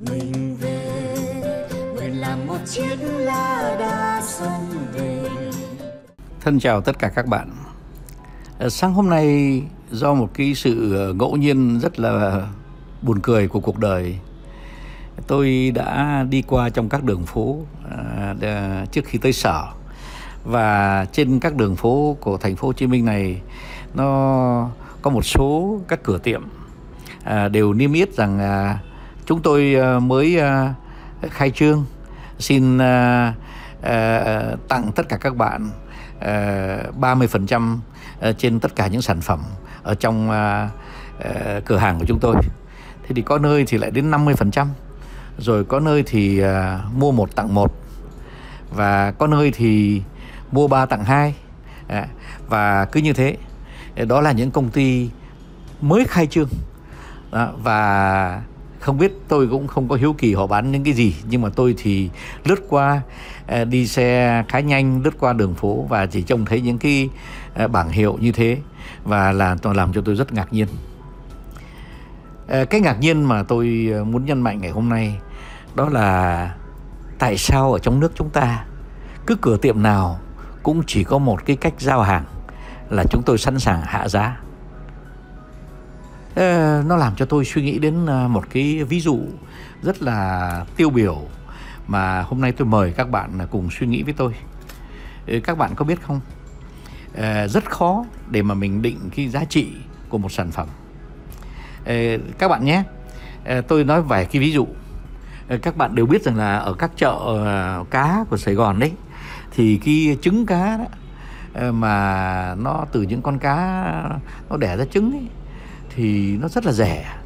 mình về. Nguyện làm một chiếc lá đa sông về. Thân chào tất cả các bạn. Ờ, sáng hôm nay do một cái sự ờ, ngẫu nhiên rất là buồn cười của cuộc đời, tôi đã đi qua trong các đường phố à, trước khi tới sở. Và trên các đường phố của thành phố Hồ Chí Minh này nó có một số các cửa tiệm à, đều niêm yết rằng à, chúng tôi ờ, mới ờ, khai trương. Xin ờ, tặng tất cả các bạn 30% trên tất cả những sản phẩm ở trong cửa hàng của chúng tôi. Thế thì có nơi thì lại đến 50%, rồi có nơi thì mua một tặng một. Và có nơi thì mua 3 tặng 2 và cứ như thế đó là những công ty mới khai trương. Và không biết tôi cũng không có hiếu kỳ họ bán những cái gì, nhưng mà tôi thì lướt qua ờ, đi xe khá nhanh, lướt qua đường phố và chỉ trông thấy những cái ờ, bảng hiệu như thế và là làm cho tôi rất ngạc nhiên. Ờ, cái ngạc nhiên mà tôi muốn nhân mạnh ngày hôm nay đó là tại sao ở trong nước chúng ta cứ cửa tiệm nào cũng chỉ có một cái cách giao hàng là chúng tôi sẵn sàng hạ giá nó làm cho tôi suy nghĩ đến ờ, một cái ví dụ rất là tiêu biểu mà hôm nay tôi mời các bạn ờ, cùng suy nghĩ với tôi. Ờ, các bạn có biết không? Rất khó để mà mình định cái giá trị của một sản phẩm. Các bạn nhé tôi nói vài cái ví dụ. Các bạn đều biết rằng là ở các chợ cá của Sài Gòn đấy thì cái trứng cá đó mà nó từ những con cá nó đẻ ra trứng ấy, thì nó rất là rẻ.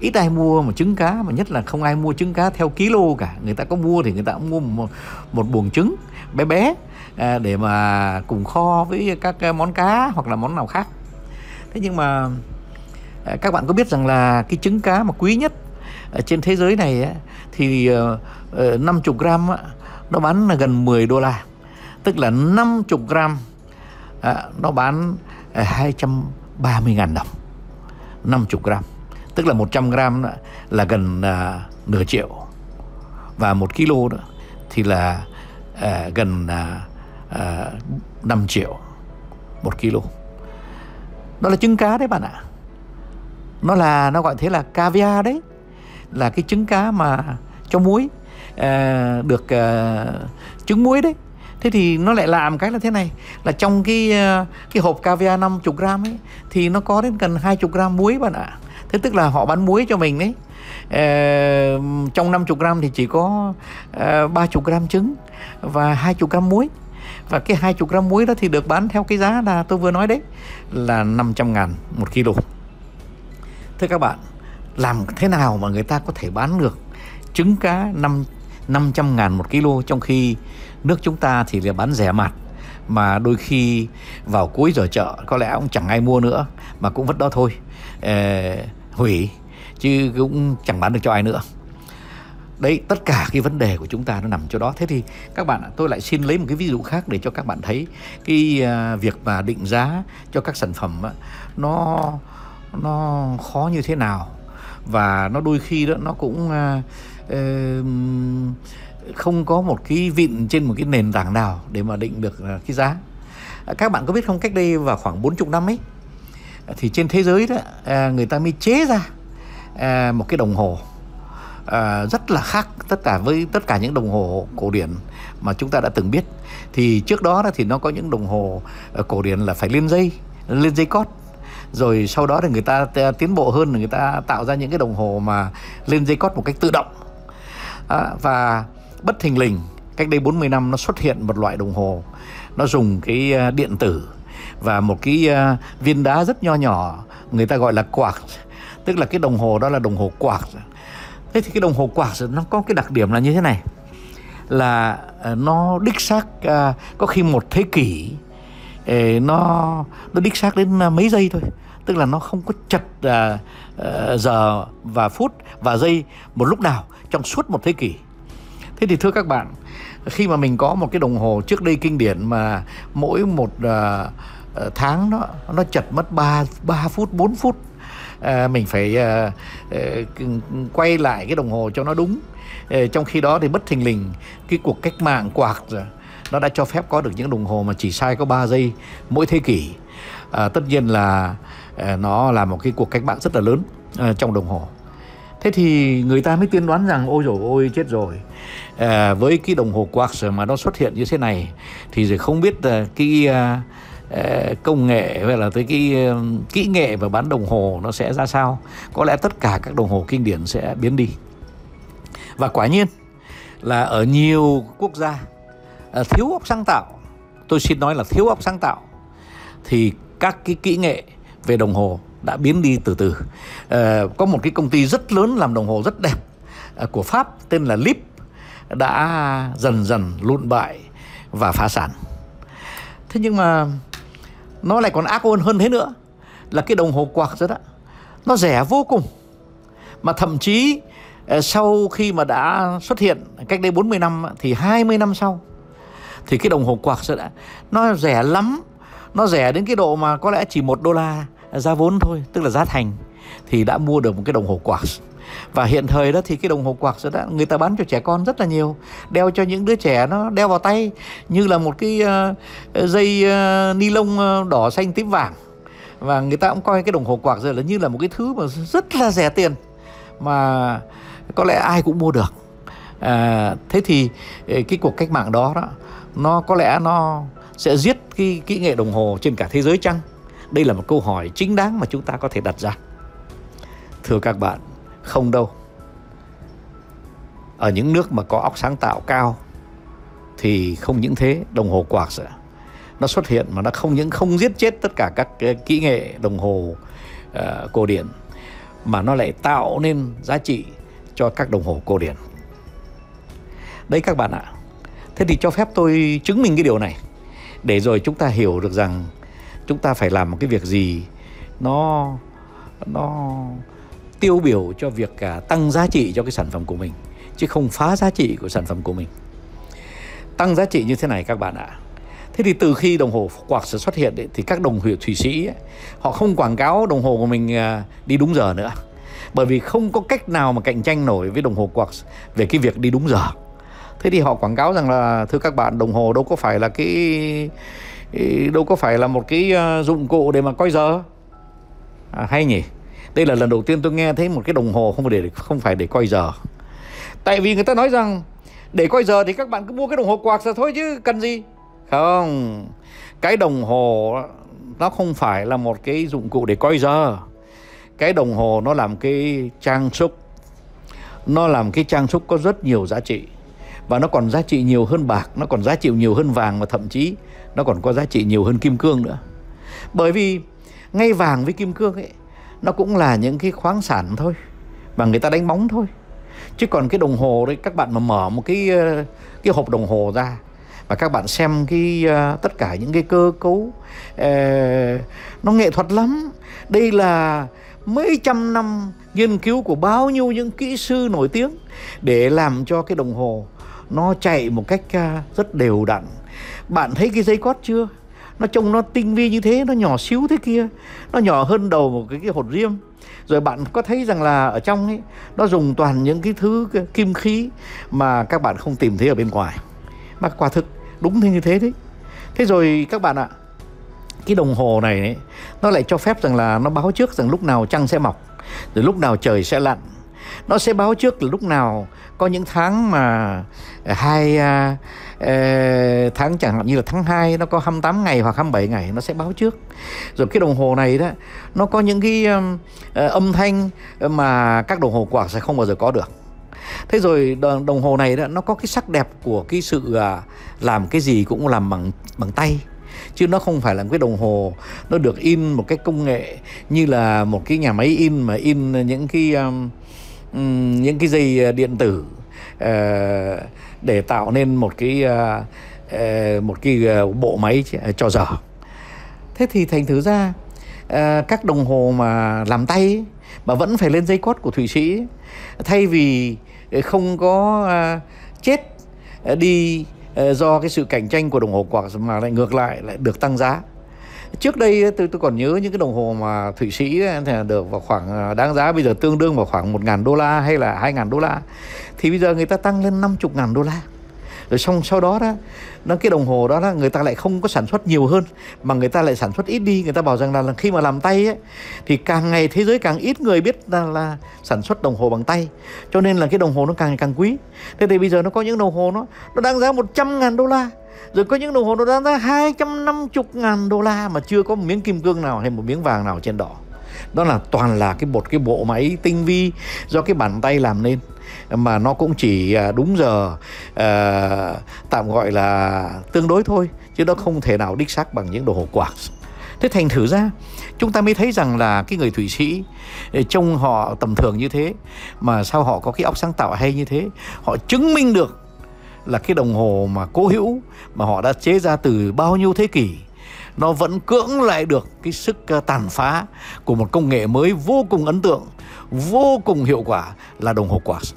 Ít ai mua một trứng cá mà nhất là không ai mua trứng cá theo kilo cả. Người ta có mua thì người ta cũng mua một một buồng trứng bé bé à, để mà cùng kho với các món cá hoặc là món nào khác. Thế nhưng mà à, các bạn có biết rằng là cái trứng cá mà quý nhất trên thế giới này thì ờ, ờ, 50 gram nó bán là gần 10 đô la. Tức là 50 gram à, nó bán à, 230 ngàn đồng. 50 gram tức là 100 gram đó là gần à, nửa triệu. Và 1 kg đó thì là à, gần à, à, 5 triệu 1 kg đó là trứng cá đấy bạn ạ. Nó là nó gọi thế là caviar đấy. Là cái trứng cá mà cho muối à, được à, trứng muối đấy thế thì nó lại làm cái là thế này là trong cái ờ, cái hộp caviar 50 gram ấy thì nó có đến gần 20 gram muối bạn ạ. Thế tức là họ bán muối cho mình đấy Ờ, trong 50 gram thì chỉ có ờ, uh, 30 gram trứng và 20 gram muối. Và cái 20 gram muối đó thì được bán theo cái giá là tôi vừa nói đấy là 500 ngàn một kilo Thưa các bạn, làm thế nào mà người ta có thể bán được trứng cá 5, 500 ngàn một kilo trong khi nước chúng ta thì là bán rẻ mặt, mà đôi khi vào cuối giờ chợ có lẽ cũng chẳng ai mua nữa mà cũng vứt đó thôi. Ờ, hủy chứ cũng chẳng bán được cho ai nữa. Đấy tất cả cái vấn đề của chúng ta nó nằm chỗ đó. Thế thì các bạn tôi lại xin lấy một cái ví dụ khác để cho các bạn thấy cái à, việc mà định giá cho các sản phẩm nó nó khó như thế nào. Và nó đôi khi đó nó cũng uh, không có một cái vịn trên một cái nền tảng nào để mà định được à, cái giá. À, các bạn có biết không cách đây vào khoảng 40 năm ấy thì trên thế giới đó à, người ta mới chế ra một cái đồng hồ à, rất là khác tất cả với tất cả những đồng hồ cổ điển mà chúng ta đã từng biết. Thì trước đó thì nó có những đồng hồ cổ điển là phải liên dây liên dây cót. Rồi sau đó thì người ta tiến bộ hơn là người ta tạo ra những cái đồng hồ mà lên dây cót một cách tự động. À, và bất thình lình. Cách đây 40 năm nó xuất hiện một loại đồng hồ. Nó dùng cái ờ, điện tử và một cái ờ, viên đá rất nho nhỏ, người ta gọi là quartz tức là cái đồng hồ đó là đồng hồ quartz thế thì cái đồng hồ quartz nó có cái đặc điểm là như thế này. Là ờ, nó đích xác có khi một thế kỷ nó nó đích xác đến mấy giây thôi. Tức là nó không có chật giờ và phút và giây một lúc nào trong suốt một thế kỷ thế thì thưa các bạn khi mà mình có một cái đồng hồ trước đây kinh điển mà mỗi một uh, tháng nó nó chật mất 3 3 phút 4 phút à, mình phải à, à, quay lại cái đồng hồ cho nó đúng. À, trong khi đó thì bất thình lình cái cuộc cách mạng quạt rồi nó đã cho phép có được những đồng hồ mà chỉ sai có 3 giây mỗi thế kỷ. À, tất nhiên là à, nó là một cái cuộc cách mạng rất là lớn à, trong đồng hồ thế thì người ta mới tiên đoán rằng ôi rồi ôi chết rồi. À, với cái đồng hồ quartz mà nó xuất hiện như thế này thì rồi không biết là cái à, à công nghệ hay là tới cái à, kỹ nghệ và bán đồng hồ nó sẽ ra sao. Có lẽ tất cả các đồng hồ kinh điển sẽ biến đi. Và quả nhiên là ở nhiều quốc gia à, thiếu óc sáng tạo tôi xin nói là thiếu óc sáng tạo thì các cái kỹ nghệ về đồng hồ đã biến đi từ từ. À, có một cái công ty rất lớn làm đồng hồ rất đẹp à, của pháp tên là lip đã dần dần lụn bại và phá sản. Thế nhưng mà nó lại còn ác ôn hơn thế nữa là cái đồng hồ quạc rồi đó. Nó rẻ vô cùng mà thậm chí ờ, sau khi mà đã xuất hiện cách đây 40 năm thì 20 năm sau thì cái đồng hồ quạc sẽ đã nó rẻ lắm. Nó rẻ đến cái độ mà có lẽ chỉ một đô la giá vốn thôi tức là giá thành thì đã mua được một cái đồng hồ quạt. Và hiện thời đó thì cái đồng hồ quạt đó đã người ta bán cho trẻ con rất là nhiều đeo cho những đứa trẻ nó đeo vào tay như là một cái uh, dây uh, ni lông đỏ xanh tím vàng. Và người ta cũng coi cái đồng hồ quạt rồi là như là một cái thứ mà rất là rẻ tiền mà có lẽ ai cũng mua được. À, thế thì cái cuộc cách mạng đó đó nó có lẽ nó sẽ giết cái kỹ nghệ đồng hồ trên cả thế giới chăng? Đây là một câu hỏi chính đáng mà chúng ta có thể đặt ra. Thưa các bạn không đâu. Ở những nước mà có óc sáng tạo cao thì không những thế đồng hồ quạt sẽ nó xuất hiện mà nó không những không giết chết tất cả các kỹ nghệ đồng hồ ờ, uh, cổ điển mà nó lại tạo nên giá trị cho các đồng hồ cổ điển đấy các bạn ạ. Thế thì cho phép tôi chứng minh cái điều này để rồi chúng ta hiểu được rằng chúng ta phải làm một cái việc gì nó nó tiêu biểu cho việc cả tăng giá trị cho cái sản phẩm của mình chứ không phá giá trị của sản phẩm của mình. Tăng giá trị như thế này các bạn ạ. Thế thì từ khi đồng hồ quạt xuất hiện ấy, thì các đồng hồ thụy sĩ ấy, họ không quảng cáo đồng hồ của mình à, đi đúng giờ nữa. Bởi vì không có cách nào mà cạnh tranh nổi với đồng hồ quạt về cái việc đi đúng giờ. Thế thì họ quảng cáo rằng là thưa các bạn đồng hồ đâu có phải là cái đâu có phải là một cái ờ, dụng cụ để mà coi giờ. À, hay nhỉ? Đây là lần đầu tiên tôi nghe thấy một cái đồng hồ không phải để không phải để coi giờ. Tại vì người ta nói rằng để coi giờ thì các bạn cứ mua cái đồng hồ quạt ra thôi chứ cần gì. Không cái đồng hồ nó không phải là một cái dụng cụ để coi giờ. Cái đồng hồ nó làm cái trang sức. Nó làm cái trang sức có rất nhiều giá trị và nó còn giá trị nhiều hơn bạc nó còn giá trị nhiều hơn vàng và thậm chí nó còn có giá trị nhiều hơn kim cương nữa. Bởi vì ngay vàng với kim cương ấy nó cũng là những cái khoáng sản thôi mà người ta đánh bóng thôi. Chứ còn cái đồng hồ đấy các bạn mà mở một cái ờ, cái hộp đồng hồ ra và các bạn xem cái uh, tất cả những cái cơ cấu uh, nó nghệ thuật lắm. Đây là mấy trăm năm nghiên cứu của bao nhiêu những kỹ sư nổi tiếng để làm cho cái đồng hồ nó chạy một cách à, rất đều đặn. Bạn thấy cái dây cót chưa? Nó trông nó tinh vi như thế nó nhỏ xíu thế kia nó nhỏ hơn đầu một cái, cái hột riêng. Rồi bạn có thấy rằng là ở trong ấy nó dùng toàn những cái thứ cái kim khí mà các bạn không tìm thấy ở bên ngoài. Mà quả thực đúng thế như thế đấy. Thế rồi các bạn ạ cái đồng hồ này ấy, nó lại cho phép rằng là nó báo trước rằng lúc nào trăng sẽ mọc rồi lúc nào trời sẽ lặn? Nó sẽ báo trước là lúc nào. Có những tháng mà à, hai uh, tháng chẳng hạn như là tháng 2 nó có 28 ngày hoặc 27 ngày nó sẽ báo trước. Rồi cái đồng hồ này đó nó có những cái um, âm thanh mà các đồng hồ quả sẽ không bao giờ có được. Thế rồi đồng, đồng hồ này đó nó có cái sắc đẹp của cái sự uh, làm cái gì cũng làm bằng bằng tay chứ nó không phải là cái đồng hồ. Nó được in một cái công nghệ như là một cái nhà máy in mà in những cái um, những cái dây điện tử uh, để tạo nên một cái uh, uh, một cái bộ máy cho giờ thế thì thành thử ra uh, các đồng hồ mà làm tay ấy, mà vẫn phải lên dây cót của thụy sĩ thay vì không có uh, chết đi Ờ, do cái sự cạnh tranh của đồng hồ quạt mà lại ngược lại lại được tăng giá. Trước đây ờ, tôi tôi còn nhớ những cái đồng hồ mà thụy sĩ ờ, thì được vào khoảng đáng giá bây giờ tương đương vào khoảng một ngàn đô la hay là hai ngàn đô la. Thì bây giờ người ta tăng lên 50 ngàn đô la rồi xong sau đó đó nó cái đồng hồ đó, đó người ta lại không có sản xuất nhiều hơn mà người ta lại sản xuất ít đi. Người ta bảo rằng là, là khi mà làm tay ấy, thì càng ngày thế giới càng ít người biết là, là sản xuất đồng hồ bằng tay. Cho nên là cái đồng hồ nó càng ngày càng quý. Thế thì bây giờ nó có những đồng hồ nó nó đang giá 100 ngàn đô la. Rồi có những đồng hồ nó đang giá 250 ngàn đô la mà chưa có một miếng kim cương nào hay một miếng vàng nào trên đỏ đó là toàn là cái một cái bộ máy tinh vi do cái bàn tay làm nên. Mà nó cũng chỉ à, đúng giờ uh, tạm gọi là tương đối thôi chứ nó không thể nào đích xác bằng những đồ hồ quạt thế thành thử ra chúng ta mới thấy rằng là cái người thụy sĩ ờ, trông họ tầm thường như thế mà sao họ có cái óc sáng tạo hay như thế? Họ chứng minh được là cái đồng hồ mà cố hữu mà họ đã chế ra từ bao nhiêu thế kỷ nó vẫn cưỡng lại được cái sức ờ, tàn phá của một công nghệ mới vô cùng ấn tượng, vô cùng hiệu quả là đồng hồ quartz.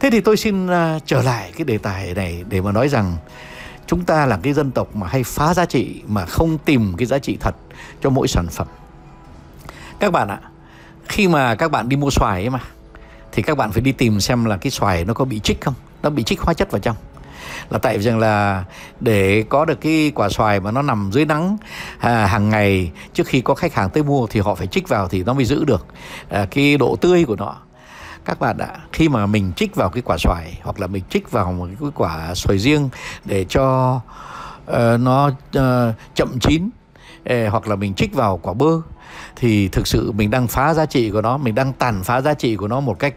Thế thì tôi xin ờ, trở lại cái đề tài này để mà nói rằng chúng ta là cái dân tộc mà hay phá giá trị mà không tìm cái giá trị thật cho mỗi sản phẩm. Các bạn ạ, khi mà các bạn đi mua xoài ấy mà thì các bạn phải đi tìm xem là cái xoài nó có bị trích không, nó bị trích hóa chất vào trong là tại vì rằng là để có được cái quả xoài mà nó nằm dưới nắng à, hàng ngày trước khi có khách hàng tới mua thì họ phải trích vào thì nó mới giữ được à, cái độ tươi của nó. Các bạn ạ khi mà mình trích vào cái quả xoài hoặc là mình trích vào một cái quả xoài riêng để cho uh, nó uh, chậm chín eh, hoặc là mình trích vào quả bơ thì thực sự mình đang phá giá trị của nó mình đang tàn phá giá trị của nó một cách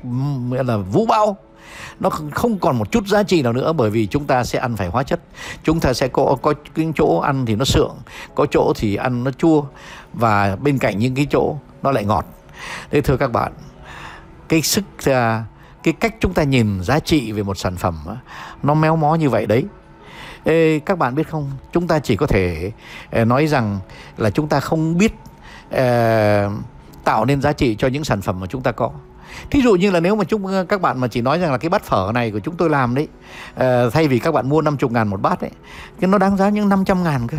là vũ bão nó không còn một chút giá trị nào nữa bởi vì chúng ta sẽ ăn phải hóa chất. Chúng ta sẽ có có cái chỗ ăn thì nó sượng có chỗ thì ăn nó chua và bên cạnh những cái chỗ nó lại ngọt. Thế thưa các bạn cái sức à, cái cách chúng ta nhìn giá trị về một sản phẩm nó méo mó như vậy đấy. Ê, các bạn biết không? Chúng ta chỉ có thể à, nói rằng là chúng ta không biết uh, tạo nên giá trị cho những sản phẩm mà chúng ta có thí dụ như là nếu mà chúng các bạn mà chỉ nói rằng là cái bát phở này của chúng tôi làm đấy uh, thay vì các bạn mua 50 ngàn một bát ấy cái nó đáng giá những 500 ngàn cơ.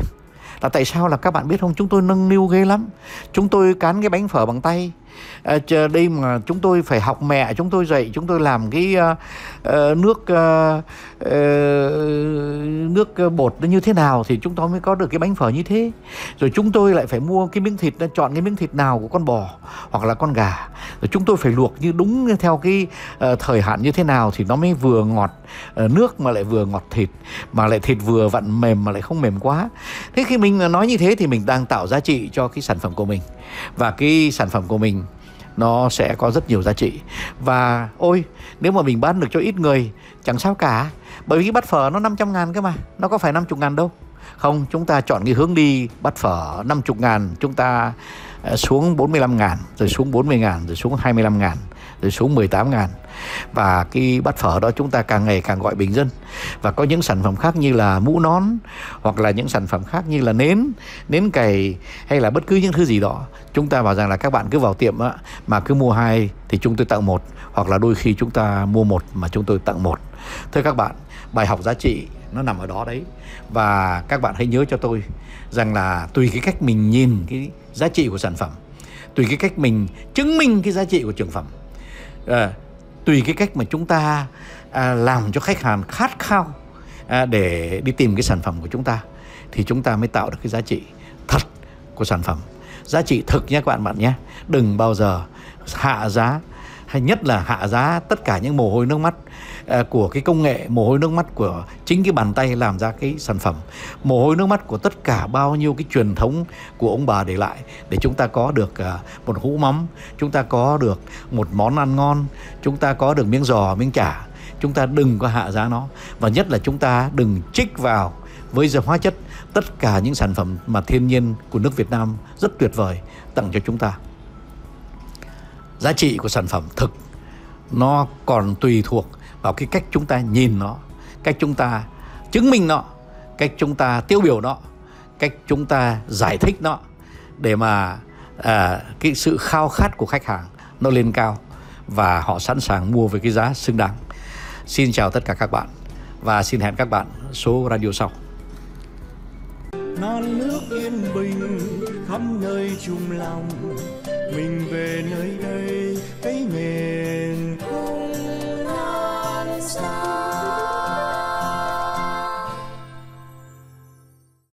Là tại sao là các bạn biết không? Chúng tôi nâng niu ghê lắm. Chúng tôi cán cái bánh phở bằng tay. Ờ, à, đây mà chúng tôi phải học mẹ chúng tôi dạy chúng tôi làm cái uh, nước uh, uh, nước bột nó như thế nào thì chúng tôi mới có được cái bánh phở như thế. Rồi chúng tôi lại phải mua cái miếng thịt chọn cái miếng thịt nào của con bò hoặc là con gà. Rồi chúng tôi phải luộc như đúng theo cái uh, thời hạn như thế nào thì nó mới vừa ngọt uh, nước mà lại vừa ngọt thịt mà lại thịt vừa vặn mềm mà lại không mềm quá. Thế khi mình nói như thế thì mình đang tạo giá trị cho cái sản phẩm của mình và cái sản phẩm của mình, nó sẽ có rất nhiều giá trị. Và ôi, nếu mà mình bán được cho ít người, chẳng sao cả. Bởi vì cái bát phở nó 500 ngàn cơ mà, nó có phải 50 ngàn đâu. Không, chúng ta chọn cái hướng đi bát phở 50 ngàn, chúng ta Ờ, xuống 45 ngàn rồi xuống 40 ngàn rồi xuống 25 ngàn rồi xuống 18 ngàn. Và cái bát phở đó chúng ta càng ngày càng gọi bình dân. Và có những sản phẩm khác như là mũ nón hoặc là những sản phẩm khác như là nến nến cày hay là bất cứ những thứ gì đó. Chúng ta bảo rằng là các bạn cứ vào tiệm á, mà cứ mua hai thì chúng tôi tặng một hoặc là đôi khi chúng ta mua một mà chúng tôi tặng một. Thưa các bạn bài học giá trị nó nằm ở đó đấy. Và các bạn hãy nhớ cho tôi rằng là tùy cái cách mình nhìn cái giá trị của sản phẩm tùy cái cách mình chứng minh cái giá trị của trường phẩm à, tùy cái cách mà chúng ta à, làm cho khách hàng khát khao à, để đi tìm cái sản phẩm của chúng ta thì chúng ta mới tạo được cái giá trị thật của sản phẩm. Giá trị thực nhé các bạn bạn nhé. Đừng bao giờ hạ giá hay nhất là hạ giá tất cả những mồ hôi nước mắt à, của cái công nghệ, mồ hôi nước mắt của chính cái bàn tay làm ra cái sản phẩm. Mồ hôi nước mắt của tất cả bao nhiêu cái truyền thống của ông bà để lại để chúng ta có được à, một hũ mắm, chúng ta có được một món ăn ngon, chúng ta có được miếng giò, miếng chả, chúng ta đừng có hạ giá nó. Và nhất là chúng ta đừng trích vào với giờ hóa chất tất cả những sản phẩm mà thiên nhiên của nước Việt Nam rất tuyệt vời tặng cho chúng ta giá trị của sản phẩm thực nó còn tùy thuộc vào cái cách chúng ta nhìn nó cách chúng ta chứng minh nó cách chúng ta tiêu biểu nó cách chúng ta giải thích nó để mà à, cái sự khao khát của khách hàng nó lên cao và họ sẵn sàng mua với cái giá xứng đáng. Xin chào tất cả các bạn và xin hẹn các bạn số radio sau. Non nước yên bình khắp nơi chung lòng mình về nơi đây thấy mềm